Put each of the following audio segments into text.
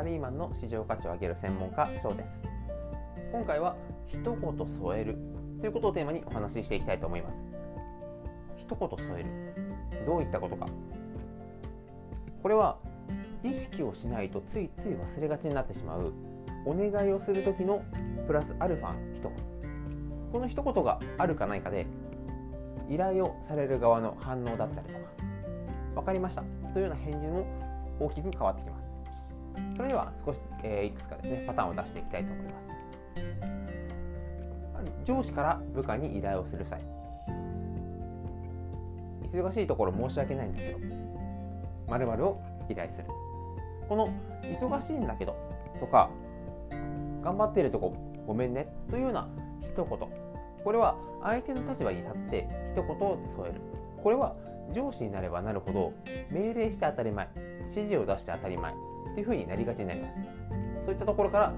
ラリーマンの市場価値を上げる専門家翔です。今回は一言添えるということをテーマにお話ししていきたいと思います。一言添える。どういったことか。これは意識をしないとついつい忘れがちになってしまう。お願いをする時のプラスアルファの一言この一言があるかないかで依頼をされる側の反応だったりとか。分かりました。というような返事も大きく変わってきます。それでは少し、えー、いくつかですねパターンを出していきたいと思います。上司から部下に依頼をする際忙しいところ申し訳ないんだけど〇〇を依頼する。この忙しいんだけどとか頑張ってるとこごめんねというような一言。これは相手の立場に立って一言を添える。これは上司になればなるほど命令して当たり前指示を出して当たり前。というふうになりがちになります。そういったところから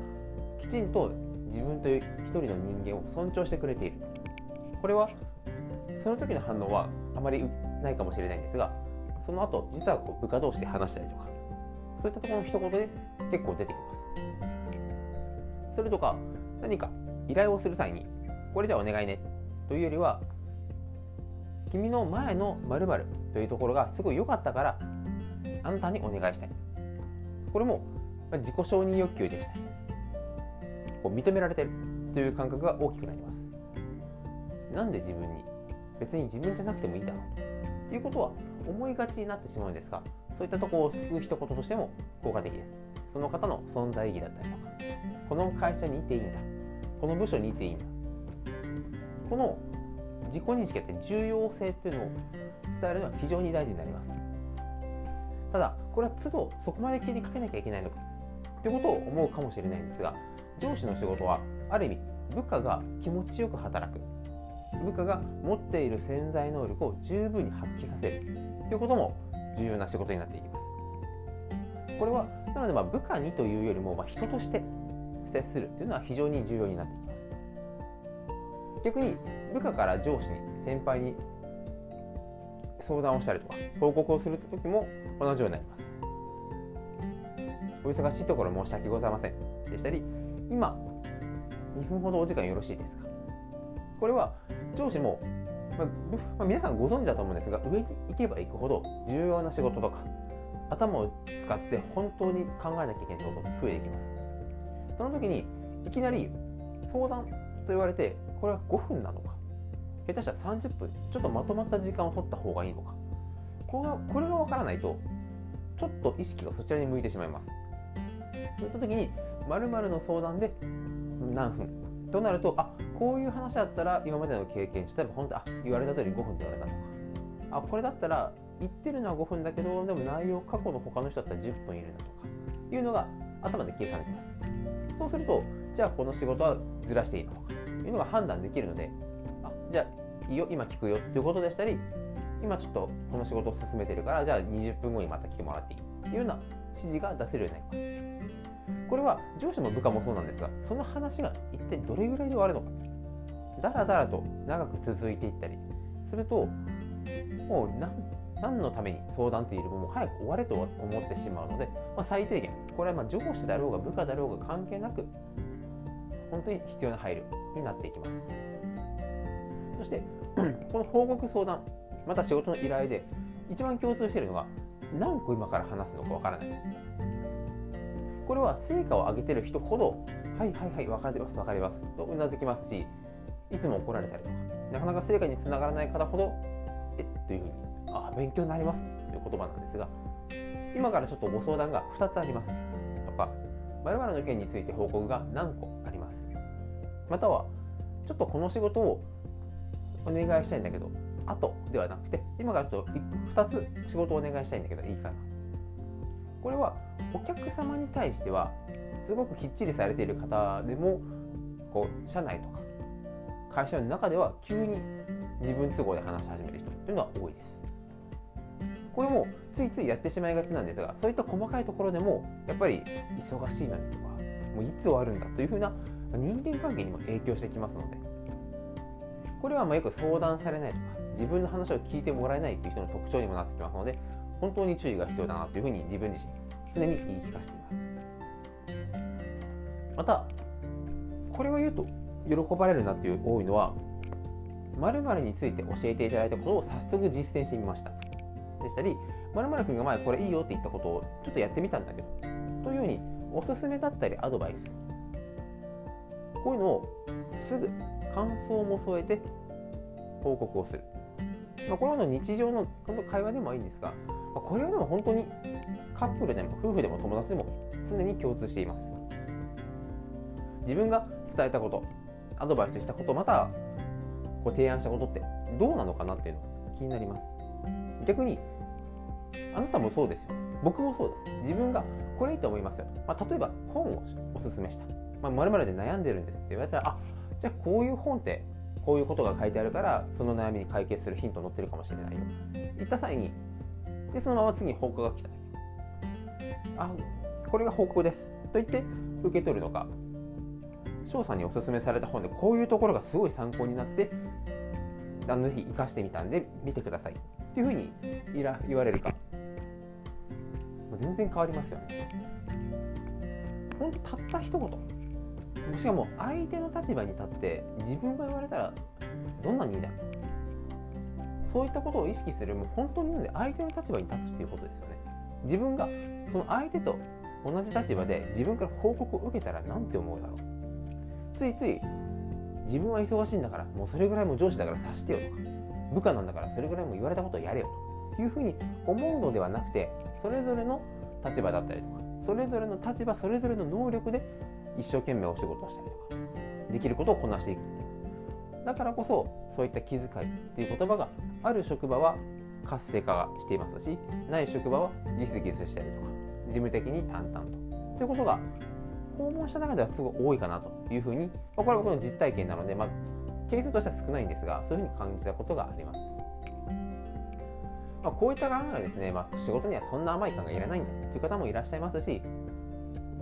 きちんと自分という一人の人間を尊重してくれている。これはその時の反応はあまりないかもしれないんですがその後実はこう部下同士で話したりとかそういったところの一言で結構出てきます。それとか何か依頼をする際にこれじゃお願いねというよりは君の前の〇〇というところがすごい良かったからあなたにお願いしたい。これも自己承認欲求でしたこう認められてるという感覚が大きくなります。なんで自分に別に自分じゃなくてもいいだろうということは思いがちになってしまうんですがそういったところを救う一言としても効果的です。その方の存在意義だったりとかこの会社にいていいんだこの部署にいていいんだこの自己認識って重要性っていうのを伝えるのは非常に大事になります。ただこれは都度そこまで気にかけなきゃいけないのか。ってことを思うかもしれないんですが上司の仕事はある意味部下が気持ちよく働く。部下が持っている潜在能力を十分に発揮させる。ということも重要な仕事になっていきます。これはなのでまあ部下にというよりもまあ人として接する。というのは非常に重要になっていきます。逆に部下から上司に先輩に相談をしたりとか報告をするときも同じようになります。お忙しいところ申し訳ございませんでしたり今2分ほどお時間よろしいですか？これは上司も、まあ、まあ、皆さんご存知だと思うんですが上に行けば行くほど重要な仕事とか頭を使って本当に考えなきゃいけないことが増えていきます。その時にいきなり相談と言われてこれは5分なのか？下手したら30分ちょっとまとまった時間を取った方がいいのか。これがこれが分からないとちょっと意識がそちらに向いてしまいます。そういった時に〇〇の相談で何分となるとあこういう話だったら今までの経験値例えば本当あ言われた通り5分って言われた。とかあこれだったら言ってるのは5分だけどでも内容過去の他の人だったら10分いるなとかいうのが頭で計算できます。そうするとじゃあこの仕事はずらしていいのかというのが判断できるのでじゃあいいよ今聞くよということでしたり今ちょっとこの仕事を進めてるからじゃあ20分後にまた来てもらっていいというような指示が出せるようになります。これは上司も部下もそうなんですがその話が一体どれぐらいで終わるのか。だらだらと長く続いていったりするともう何何のために相談というよりももう早く終われと思ってしまうので、まあ、最低限これはま上司だろうが部下だろうが関係なく本当に必要な配慮になっていきます。そしてこの報告相談また仕事の依頼で一番共通しているのが何個今から話すのかわからないこれは成果を上げてる人ほど、はいはいはい、分かります、分かりますとうなずきますし、いつも怒られたりとか、なかなか成果につながらない方ほど、えっというふうに、あ勉強になりますという言葉なんですが、今からちょっとご相談が2つあります。とか、〇〇の件について報告が何個あります。または、ちょっとこの仕事をお願いしたいんだけど、後ではなくて、今からちょっと2つ仕事をお願いしたいんだけど、いいかな。これはお客様に対してはすごくきっちりされている方でもこう社内とか会社の中では急に自分都合で話し始める人というのは多いです。これもついついやってしまいがちなんですがそういった細かいところでもやっぱり忙しいのにとかもういつ終わるんだというふうな人間関係にも影響してきますのでこれはまよく相談されないとか自分の話を聞いてもらえないという人の特徴にもなってきますので本当に注意が必要だなというふうに自分自身常に言い聞かせていますまたこれを言うと喜ばれるなっていう多いのは〇〇について教えていただいたことを早速実践してみました。でしたり〇〇君が前これいいよって言ったことをちょっとやってみたんだけどというようにおすすめだったりアドバイス？こういうのをすぐ感想も添えて報告をする、まあ、これはの日常の会話でもいいんですが、まあ、これはでも本当にカップルでも夫婦でも友達でも常に共通しています。自分が伝えたことアドバイスしたことまたこう提案したことってどうなのかなっていうのが気になります。逆にあなたもそうですよ。僕もそうです。自分がこれいいと思いますよ、まあ、例えば本をおすすめした、まあ、〇〇で悩んでるんですって言われたらあじゃあこういう本ってこういうことが書いてあるからその悩みに解決するヒント載ってるかもしれないよ。言った際にでそのまま次に報告が来たあこれが報告です。と言って受け取るのか。翔さんにおすすめされた本でこういうところがすごい参考になってあのぜひ生かしてみたんで見てください。っていうふうに言われるか。全然変わりますよね。本当たった一言。しかも相手の立場に立って自分が言われたらどんなにいいだ。そういったことを意識するもう本当に相手の立場に立つっていうことですよね。自分がその相手と同じ立場で自分から報告を受けたら何て思うだろう。ついつい自分は忙しいんだからもうそれぐらいも上司だからさしてよとか部下なんだからそれぐらいも言われたことをやれよと。いうふうに思うのではなくてそれぞれの立場だったりとかそれぞれの立場それぞれの能力で一生懸命お仕事をしたりとかできることをこなしていくっていうだからこそそういった気遣いっていう言葉がある職場は活性化していますしない職場はギスギスしたりとか事務的に淡々とということが訪問した中ではすごい多いかなというふうに、ま、これは僕の実体験なので、まあ、係数としては少ないんですがそういうふうに感じたことがあります。まあ、こういった考えはですね、まあ、仕事にはそんな甘い感がいらないんだという方もいらっしゃいますし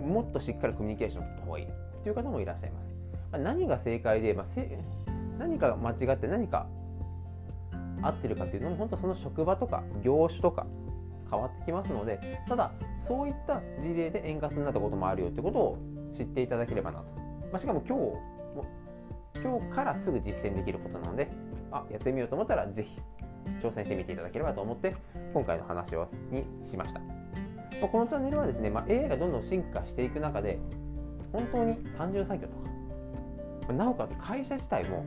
もっとしっかりコミュニケーションを取った方がいいという方もいらっしゃいます。まあ、何が正解で、まあ、せ何か間違って何か合ってるかっていうのも本当その職場とか業種とか変わってきますのでただそういった事例で円滑になったこともあるよってことを知っていただければなと、まあ、しかも今日今日からすぐ実践できることなのであやってみようと思ったらぜひ挑戦してみていただければと思って今回の話をにしました、まあ、このチャンネルはですね、まあ、AI がどんどん進化していく中で本当に単純作業とかなおかつ会社自体も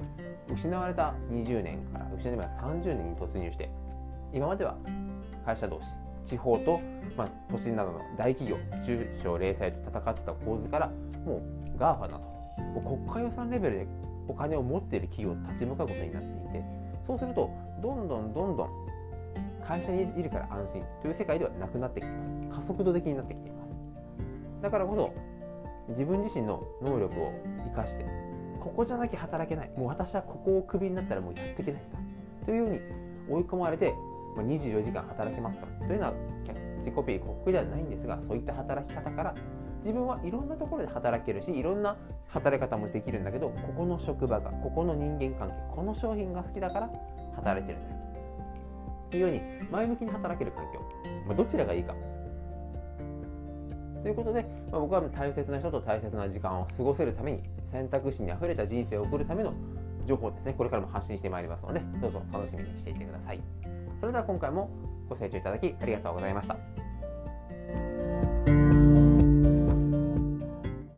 失われた20年から失われた30年に突入して今までは会社同士地方と、まあ、都心などの大企業中小零細と戦ってた構図からもう GAFA などもう国家予算レベルでお金を持っている企業と立ち向かうことになっていてそうするとどんどんどんどん会社にいるから安心という世界ではなくなってきています。加速度的になってきていますだからこそ自分自身の能力を生かしてここじゃなきゃ働けない。もう私はここをクビになったらもうやっていけないんだというように追い込まれて24時間働けますかというのは自己ピー広告ではないんですがそういった働き方から自分はいろんなところで働けるしいろんな働き方もできるんだけどここの職場がここの人間関係この商品が好きだから働いてるんだいうように前向きに働ける環境、まあ、どちらがいいかということで、まあ、僕は大切な人と大切な時間を過ごせるために選択肢にあふれた人生を送るための情報をですねこれからも発信してまいりますのでどうぞ楽しみにしていてください。それでは今回もご清聴いただきありがとうございました。